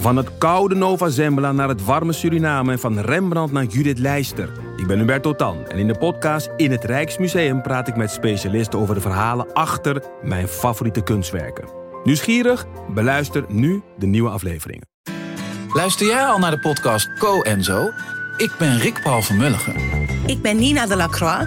Van het koude Nova Zembla naar het warme Suriname en van Rembrandt naar Judith Leister. Ik ben Hubert Totan en in de podcast In het Rijksmuseum praat ik met specialisten over de verhalen achter mijn favoriete kunstwerken. Nieuwsgierig? Beluister nu de nieuwe afleveringen. Luister jij al naar de podcast Co en Zo? Ik ben Rick Paul van Mulligen. Ik ben Nina de Lacroix.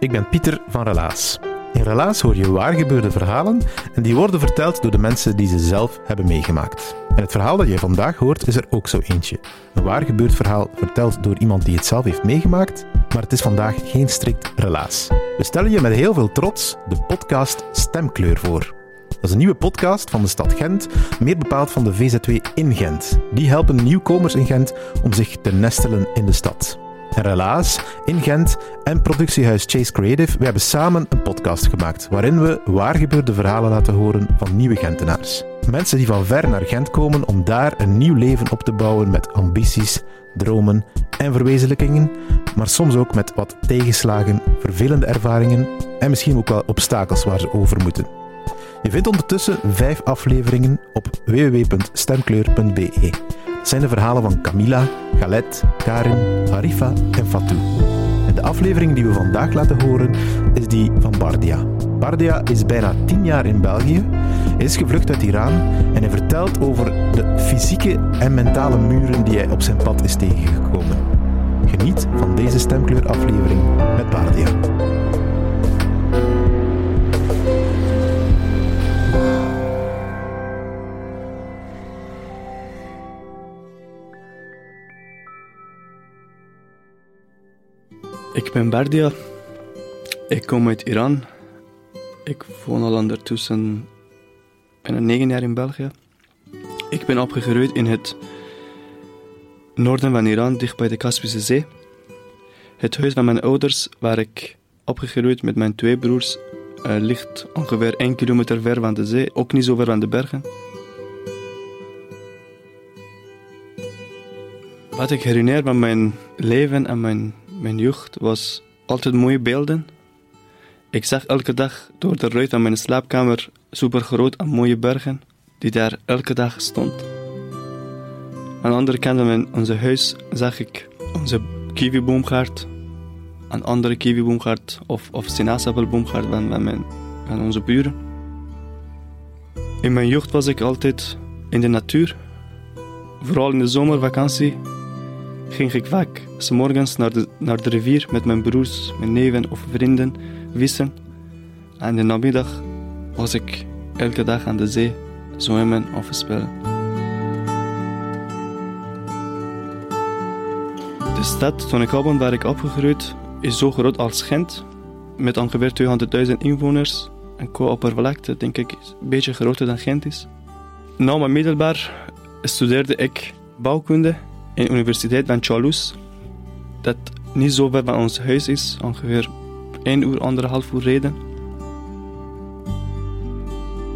Ik ben Pieter van Relaas. In Relaas hoor je waargebeurde verhalen en die worden verteld door de mensen die ze zelf hebben meegemaakt. En het verhaal dat je vandaag hoort is er ook zo eentje. Een waargebeurd verhaal verteld door iemand die het zelf heeft meegemaakt, maar het is vandaag geen strikt Relaas. We stellen je met heel veel trots de podcast Stemkleur voor. Dat is een nieuwe podcast van de stad Gent, meer bepaald van de VZW in Gent. Die helpen nieuwkomers in Gent om zich te nestelen in de stad. En Relaas in Gent en productiehuis Chase Creative, we hebben samen een podcast gemaakt waarin we waargebeurde verhalen laten horen van nieuwe Gentenaars. Mensen die van ver naar Gent komen om daar een nieuw leven op te bouwen met ambities, dromen en verwezenlijkingen, maar soms ook met wat tegenslagen, vervelende ervaringen en misschien ook wel obstakels waar ze over moeten. Je vindt ondertussen vijf afleveringen op www.stemkleur.be. Zijn de verhalen van Camilla, Galet, Karin, Harifa en Fatou. En de aflevering die we vandaag laten horen is die van Bardia. Bardia is bijna tien jaar in België. Is gevlucht uit Iran en hij vertelt over de fysieke en mentale muren die hij op zijn pad is tegengekomen. Geniet van deze stemkleuraflevering met Bardia. Ik ben Bardia. Ik kom uit Iran. Ik woon al ondertussen bijna negen jaar in België. Ik ben opgegroeid in het noorden van Iran, dicht bij de Kaspische Zee. Het huis van mijn ouders, waar ik opgegroeid met mijn twee broers, eh, ligt ongeveer 1 kilometer ver van de zee, ook niet zo ver van de bergen. Wat ik herinner van mijn leven en mijn, mijn jeugd was altijd mooie beelden. Ik zag elke dag door de ruit van mijn slaapkamer super groot en mooie bergen die daar elke dag stond. Aan de andere kant van onze huis zag ik onze kiwiboomgaard, een andere kiwiboomgaard of, of sinaasappelboomgaard van, van, mijn, van onze buren. In mijn jeugd was ik altijd in de natuur. Vooral in de zomervakantie ging ik vaak s morgens naar de, naar de rivier met mijn broers, mijn neven of vrienden vissen. En de namiddag was ik elke dag aan de zee zwemmen of spelen. De stad toen ik ben waar ik opgegroeid is zo groot als Gent, met ongeveer 200.000 inwoners. En qua oppervlakte denk ik een beetje groter dan Gent is. Na mijn middelbaar studeerde ik bouwkunde in de Universiteit van Toulouse, dat niet zo ver van ons huis is, ongeveer 1 uur, anderhalf uur rijden.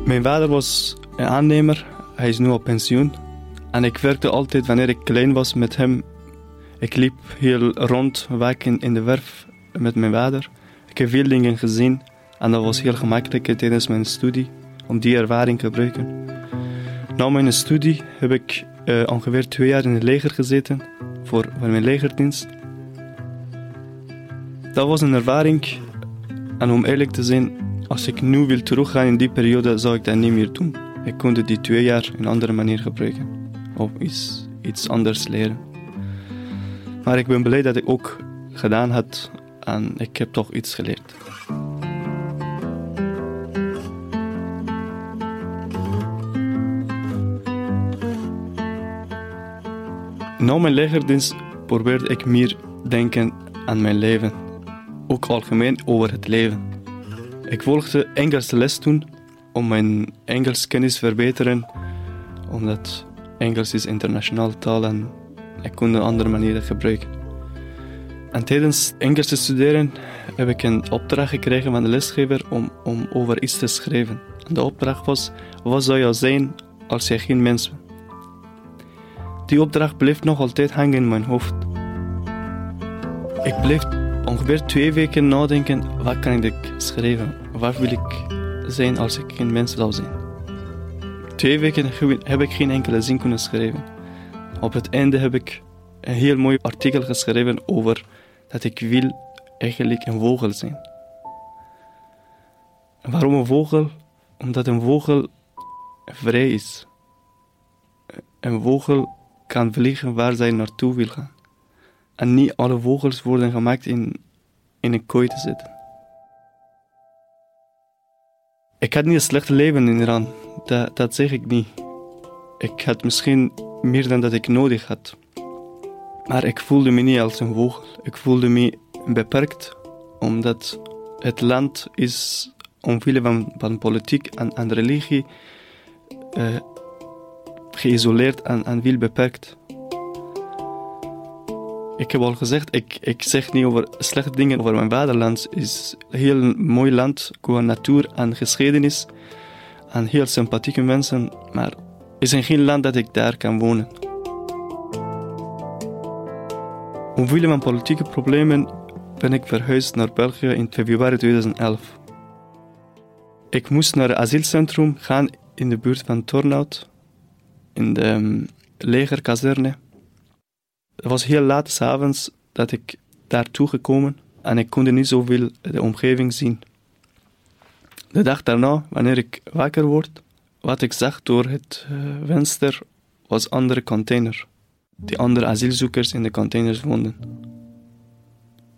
Mijn vader was een aannemer, hij is nu op pensioen. En ik werkte altijd wanneer ik klein was met hem. Ik liep heel rond, vaak in, in de werf met mijn vader. Ik heb veel dingen gezien en dat was heel gemakkelijk tijdens mijn studie om die ervaring te gebruiken. Na mijn studie heb ik uh, ongeveer twee jaar in het leger gezeten voor, voor mijn legerdienst. Dat was een ervaring en om eerlijk te zijn, als ik nu wil teruggaan in die periode, zou ik dat niet meer doen. Ik kon die twee jaar een andere manier gebruiken of iets, iets anders leren. Maar ik ben blij dat ik ook gedaan had en ik heb toch iets geleerd. Na mijn legerdienst probeerde ik meer denken aan mijn leven. Ook algemeen over het leven. Ik volgde Engelse les toen om mijn Engels kennis te verbeteren, omdat Engels is internationaal taal en ik kon een andere manieren gebruiken. En tijdens Engels te studeren heb ik een opdracht gekregen van de lesgever om, om over iets te schrijven. De opdracht was, wat zou je zijn als je geen mens bent? Die opdracht bleef nog altijd hangen in mijn hoofd. Ik bleef ongeveer twee weken nadenken, wat kan ik schrijven? Waar wil ik zijn als ik geen mens zou zijn? Twee weken heb ik geen enkele zin kunnen schrijven. Op het einde heb ik een heel mooi artikel geschreven over dat ik wil eigenlijk een vogel zijn. waarom een vogel? Omdat een vogel vrij is. Een vogel kan vliegen waar zij naartoe wil gaan. En niet alle vogels worden gemaakt in, in een kooi te zitten. Ik had niet een slecht leven in Iran, dat, dat zeg ik niet. Ik had misschien meer dan dat ik nodig had. Maar ik voelde me niet als een vogel. Ik voelde me beperkt, omdat het land is omwille van, van politiek en, religie uh, geïsoleerd en, en veel beperkt. Ik heb al gezegd, ik, ik zeg niet over slechte dingen over mijn vaderland. Het is een heel mooi land qua natuur en geschiedenis. En heel sympathieke mensen. Maar het is geen land dat ik daar kan wonen. Omwille van politieke problemen ben ik verhuisd naar België in februari 2011. Ik moest naar het asielcentrum gaan in de buurt van Tornout, in de um, legerkazerne. Het was heel laat s'avonds dat ik daartoe gekomen en ik kon niet zoveel de omgeving zien. De dag daarna, wanneer ik wakker word, wat ik zag door het uh, venster was andere container. Die andere asielzoekers in de containers woonden.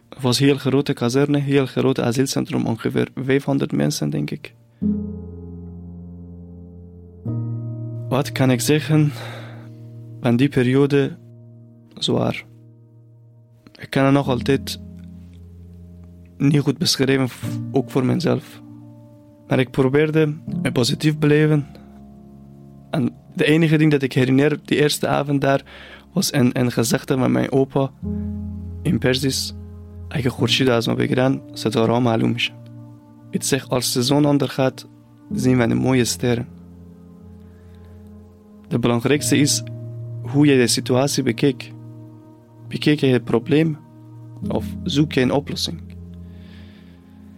Het was een heel grote kazerne, heel groot asielcentrum, ongeveer 500 mensen, denk ik. Wat kan ik zeggen van die periode? Zwaar. Ik kan het nog altijd niet goed beschrijven, ook voor mezelf. Maar ik probeerde het positief beleven. En de enige ding dat ik herinner, die eerste avond daar, was een, een gezegde van mijn opa in Persisch. اگه خورشید از ما بگیرن ستاره ها معلوم میشن Het zegt als de zon ondergaat zien we de mooie sterren. Het belangrijkste is hoe je de situatie bekeek. Bekeek je het probleem of zoek je een oplossing?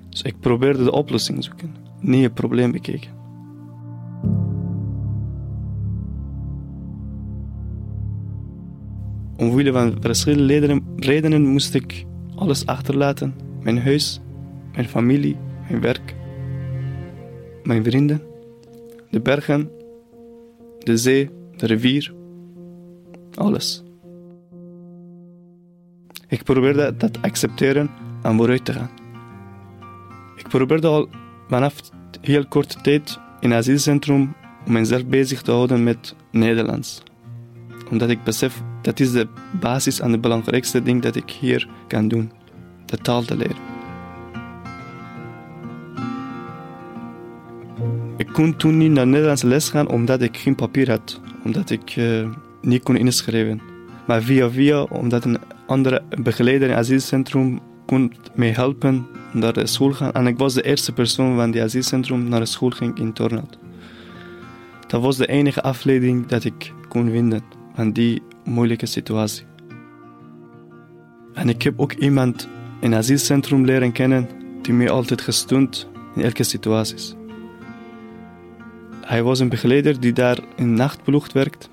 Dus ik probeerde de oplossing zoeken, niet het probleem bekeken. Omwille van verschillende redenen moest ik alles achterlaten. Mijn huis, mijn familie, mijn werk, mijn vrienden, de bergen, de zee, de rivier, alles. Ik probeerde dat te accepteren en vooruit te gaan. Ik probeerde al vanaf heel korte tijd in het asielcentrum om mezelf bezig te houden met Nederlands. Omdat ik besef dat is de basis en het belangrijkste ding dat ik hier kan doen. De taal te leren. Ik kon toen niet naar Nederlandse les gaan omdat ik geen papier had. Omdat ik uh, niet kon inschrijven. Maar via via, omdat een andere begeleider in het asielcentrum kon mij helpen naar de school gaan. En ik was de eerste persoon van het asielcentrum naar de school ging in Tornad. Dat was de enige afleiding dat ik kon vinden van die moeilijke situatie. En ik heb ook iemand in het asielcentrum leren kennen die mij altijd gesteund in elke situatie. Hij was een begeleider die daar in nachtploeg werkt.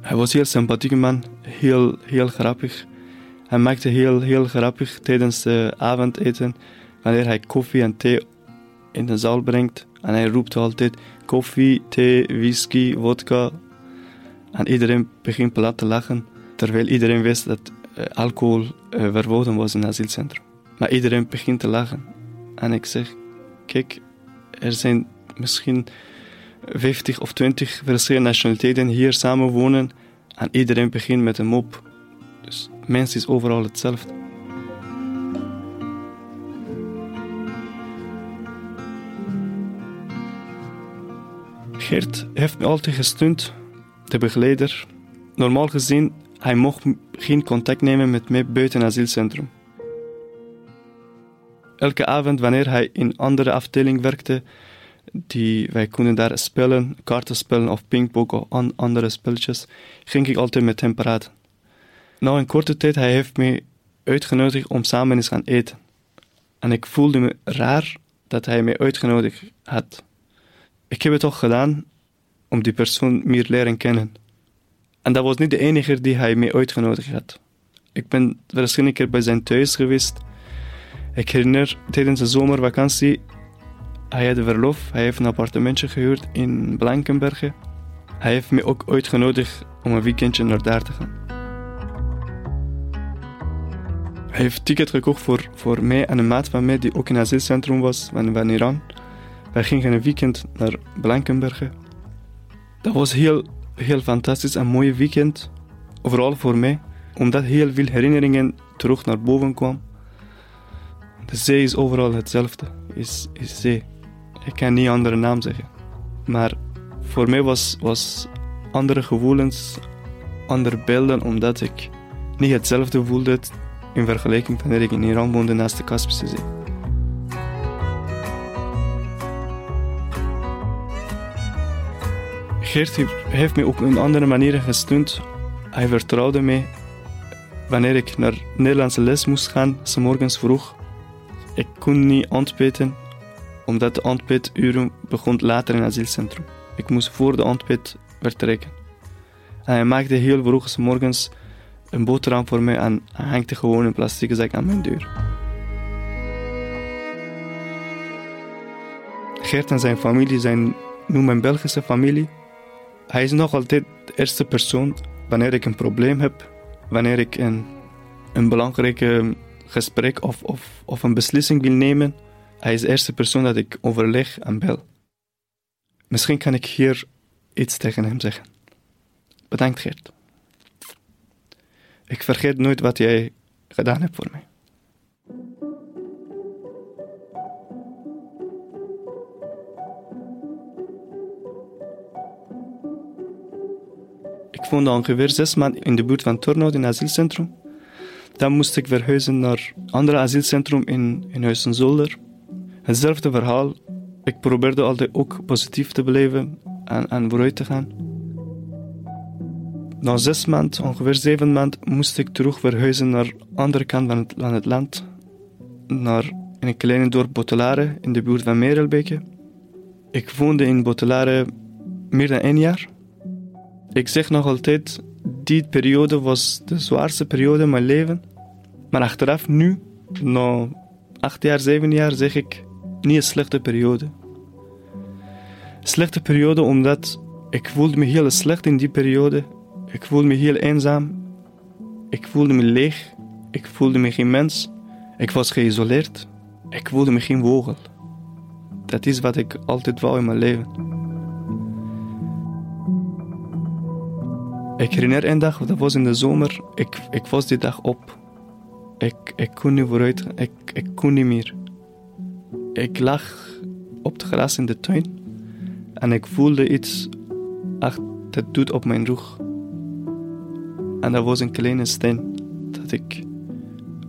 Hij was een heel sympathieke man, heel, heel grappig. Hij maakte heel, heel grappig tijdens de avondeten, wanneer hij koffie en thee in de zaal brengt. En hij roept altijd koffie, thee, whisky, vodka. En iedereen begint plat te lachen, terwijl iedereen wist dat uh, alcohol uh, verboden was in het asielcentrum. Maar iedereen begint te lachen. En ik zeg, kijk, er zijn misschien 50 of 20 verschillende nationaliteiten hier samen wonen. En iedereen begint met een mop. Dus mens is overal hetzelfde. Geert heeft me altijd gesteund, de begeleider. Normaal gezien, hij mocht geen contact nemen met mij buiten het asielcentrum. Elke avond, wanneer hij in andere afdeling werkte, die, wij konden daar spelen, kaarten spelen of pingpong of an, andere spelletjes, ging ik altijd met hem praten. Na een korte tijd, hij heeft me uitgenodigd om samen eens gaan eten. En ik voelde me raar dat hij mij uitgenodigd had. Ik heb het toch gedaan om die persoon meer leren kennen. En dat was niet de enige die hij mij uitgenodigd had. Ik ben verschillende keer bij zijn thuis geweest. Ik herinner tijdens de zomervakantie, hij had verlof, hij heeft een appartementje gehuurd in Blankenbergen. Hij heeft me ook uitgenodigd om een weekendje naar daar te gaan. Hij heeft ticket gekocht voor, voor mij en een maat van mij die ook in het asielcentrum was van, van Iran. Wij gingen een weekend naar Blankenbergen. Dat was heel, heel fantastisch en mooi weekend. Vooral voor mij, omdat heel veel herinneringen terug naar boven kwamen. De zee is overal hetzelfde, is, is zee. Ik kan niet andere naam zeggen. Maar voor mij was, was andere gevoelens, andere beelden, omdat ik niet hetzelfde voelde in vergelijking wanneer ik in Iran woonde naast de Kaspische Zee. Geert heeft me ook op andere manieren gesteund. Hij vertrouwde mij wanneer ik naar Nederlandse les moest gaan, s morgens vroeg. Ik kon niet ontbeten, omdat de ontbijturen begon later in het asielcentrum. Ik moest voor de ontbijt vertrekken. En hij maakte heel vroeg morgens een boterham voor mij en hangte gewoon een plastic zak aan mijn deur. Geert en zijn familie zijn nu mijn Belgische familie. Hij is nog altijd de eerste persoon wanneer ik een probleem heb, wanneer ik een, een belangrijke gesprek of, of, of een beslissing wil nemen. Hij is de eerste persoon dat ik overleg en bel. Misschien kan ik hier iets tegen hem zeggen. Bedankt Geert. Ik vergeet nooit wat jij gedaan hebt voor mij. Ik woonde ongeveer zes maanden in de buurt van Tornout in het asielcentrum. Dan moest ik verhuizen naar een ander asielcentrum in, in Huizen-Zolder. Hetzelfde verhaal. Ik probeerde altijd ook positief te blijven en, en vooruit te gaan. Na zes maanden, ongeveer zeven maanden, moest ik terug verhuizen naar de andere kant van het, land. Naar een kleine dorp Botelare in de buurt van Merelbeke. Ik woonde in Botelare meer dan één jaar. Ik zeg nog altijd, die periode was de zwaarste periode in mijn leven. Maar achteraf nu, na acht jaar, zeven jaar, zeg ik, niet een slechte periode. Slechte periode omdat ik voelde me heel slecht in die periode. Ik voelde me heel eenzaam. Ik voelde me leeg. Ik voelde me geen mens. Ik was geïsoleerd. Ik voelde me geen vogel. Dat is wat ik altijd wou in mijn leven. Ik herinner een dag, dat was in de zomer, ik, ik was die dag op. Ik, ik kon niet vooruit, ik, ik kon niet meer. Ik lag op het gras in de tuin en ik voelde iets, ach, dat doet op mijn rug. En dat was een kleine steen dat ik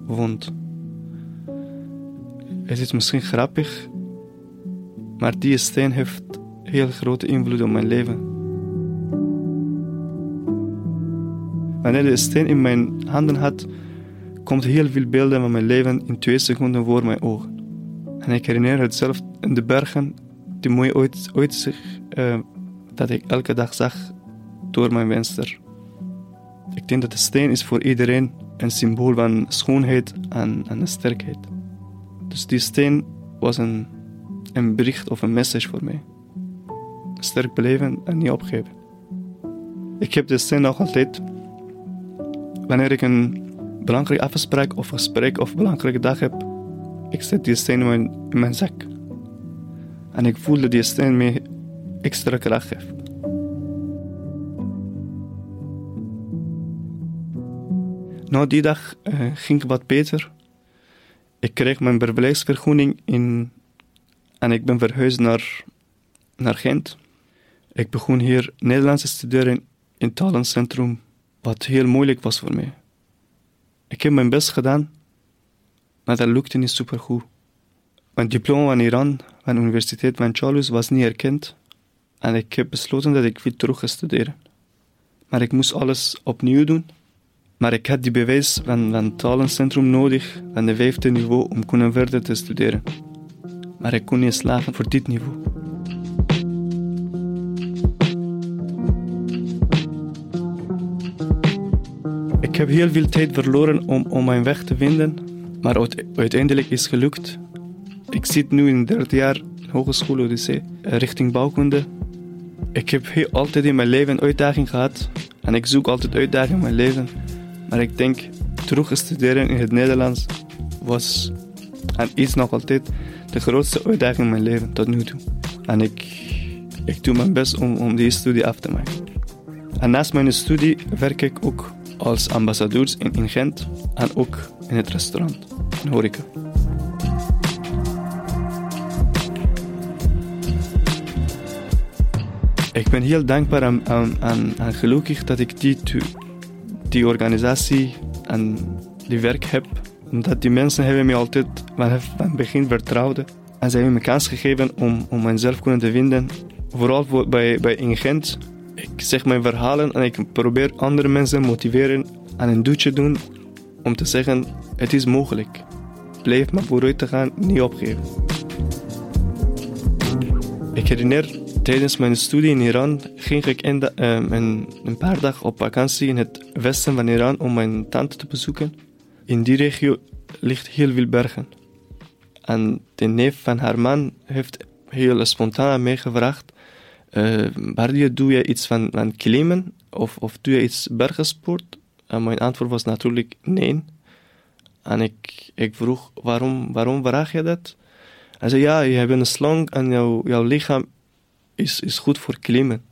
vond. Het is misschien grappig, maar die steen heeft heel grote invloed op mijn leven. Wanneer de steen in mijn handen had, komt heel veel beelden van mijn leven in twee seconden voor mijn ogen. En ik herinner het zelf in de bergen, die mooi ooit, ooit zich, uh, dat ik elke dag zag door mijn venster. Ik denk dat de steen is voor iedereen een symbool van schoonheid en, en sterkheid. Dus die steen was een, een bericht of een message voor mij. Sterk beleven en niet opgeven. Ik heb de steen nog altijd Wanneer ik een belangrijke afspraak of gesprek of belangrijke dag heb, ik zet die steen in mijn, zak. En ik voel dat die steen me extra kracht geeft. Na die dag uh, ging wat beter. Ik kreeg mijn verblijfsvergunning in, en ik ben verhuisd naar, naar Gent. Ik begon hier Nederlands te studeren in het talencentrum, wat heel moeilijk was voor mij. Ik heb mijn best gedaan, maar dat lukte niet supergoed. Mijn diploma van Iran, van de Universiteit van Charles, was niet erkend. En ik heb besloten dat ik weer terug ga studeren. Maar ik moest alles opnieuw doen. Maar ik had die bewijs van, het talencentrum nodig, van de vijfde niveau, om kunnen verder te studeren. Maar ik kon niet slagen voor dit niveau. Ik heb heel veel tijd verloren om, om mijn weg te vinden, maar uiteindelijk is het gelukt. Ik zit nu in het derde jaar Hogeschool Odyssee richting bouwkunde. Ik heb heel, altijd in mijn leven uitdaging gehad en ik zoek altijd uitdagingen in mijn leven. Maar ik denk, terug studeren in het Nederlands was en is nog altijd de grootste uitdaging in mijn leven tot nu toe. En ik, ik doe mijn best om, om die studie af te maken. En naast mijn studie werk ik ook als ambassadeurs in, Gent en ook in het restaurant, in horeca. Ik ben heel dankbaar en, gelukkig dat ik die, die organisatie en die werk heb. Omdat die mensen hebben me altijd van het begin vertrouwd. En ze hebben me kans gegeven om, om mezelf kunnen vinden. Vooral bij, bij in Gent. Ik zeg mijn verhalen en ik probeer andere mensen motiveren en een duwtje doen om te zeggen, het is mogelijk. Blijf maar vooruit te gaan, niet opgeven. Ik herinner tijdens mijn studie in Iran ging ik in een, een, paar dagen op vakantie in het westen van Iran om mijn tante te bezoeken. In die regio ligt heel veel bergen. En de neef van haar man heeft heel spontaan aan mij gevraagd: uh, doe je iets van, klimmen of, doe je iets bergensport? En mijn antwoord was natuurlijk nee. En ik, vroeg: waarom, waarom vraag je dat? Hij zei: Ja, je hebt een slang en jouw, lichaam is, goed voor klimmen.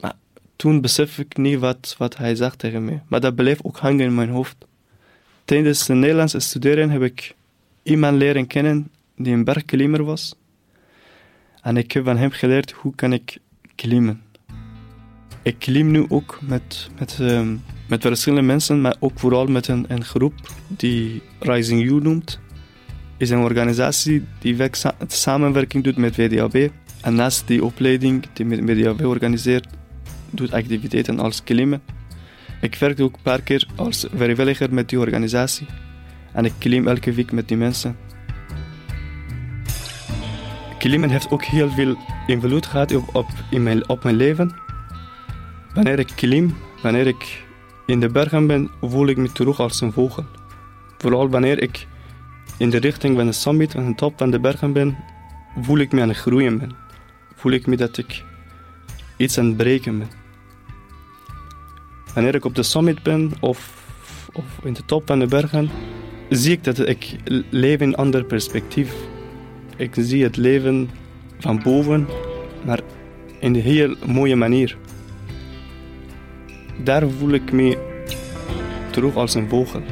Maar toen besef ik niet wat, hij zegt tegen mij. Maar dat bleef ook hangen in mijn hoofd. Tijdens het Nederlands studeren heb ik iemand leren kennen die een bergklimmer was. En ik heb van hem geleerd hoe kan ik klimmen. Ik klim nu ook met, met, uh, met verschillende mensen, maar ook vooral met een, een groep die Rising You noemt. is een organisatie die samenwerking doet met WDAB en naast die opleiding die MediaW organiseert, doet activiteiten als klimmen. Ik werk ook een paar keer als vrijwilliger met die organisatie. En ik klim elke week met die mensen. Klimmen heeft ook heel veel invloed gehad op, op, in mijn, op mijn leven. Wanneer ik klim, wanneer ik in de bergen ben, voel ik me terug als een vogel. Vooral wanneer ik in de richting van de summit, van de top van de bergen ben, voel ik me aan het groeien ben voel ik me dat ik iets aan het breken ben. Wanneer ik op de summit ben of, of in de top van de bergen, zie ik dat ik leef in een ander perspectief. Ik zie het leven van boven, maar in een heel mooie manier. Daar voel ik me terug als een vogel.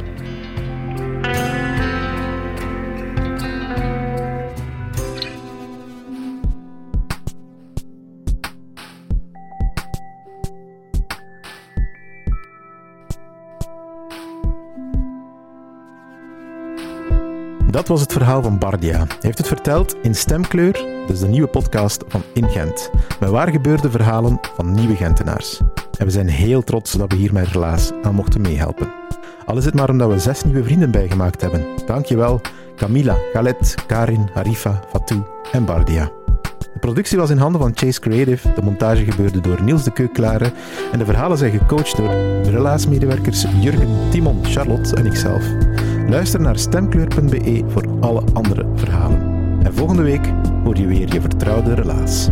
Dat was het verhaal van Bardia. Hij heeft het verteld in Stemkleur, dus de nieuwe podcast van In Gent. Met waar gebeurde verhalen van nieuwe Gentenaars. En we zijn heel trots dat we hier met Relaas aan mochten meehelpen. Al is het maar omdat we zes nieuwe vrienden bijgemaakt hebben. Dankjewel Camila, Galet, Karin, Harifa, Fatou en Bardia. De productie was in handen van Chase Creative, de montage gebeurde door Niels de Keuklare en de verhalen zijn gecoacht door de relaasmedewerkers Jurgen, Timon, Charlotte en ikzelf. Luister naar stemkleur.be voor alle andere verhalen. En volgende week hoor je weer je vertrouwde relaas.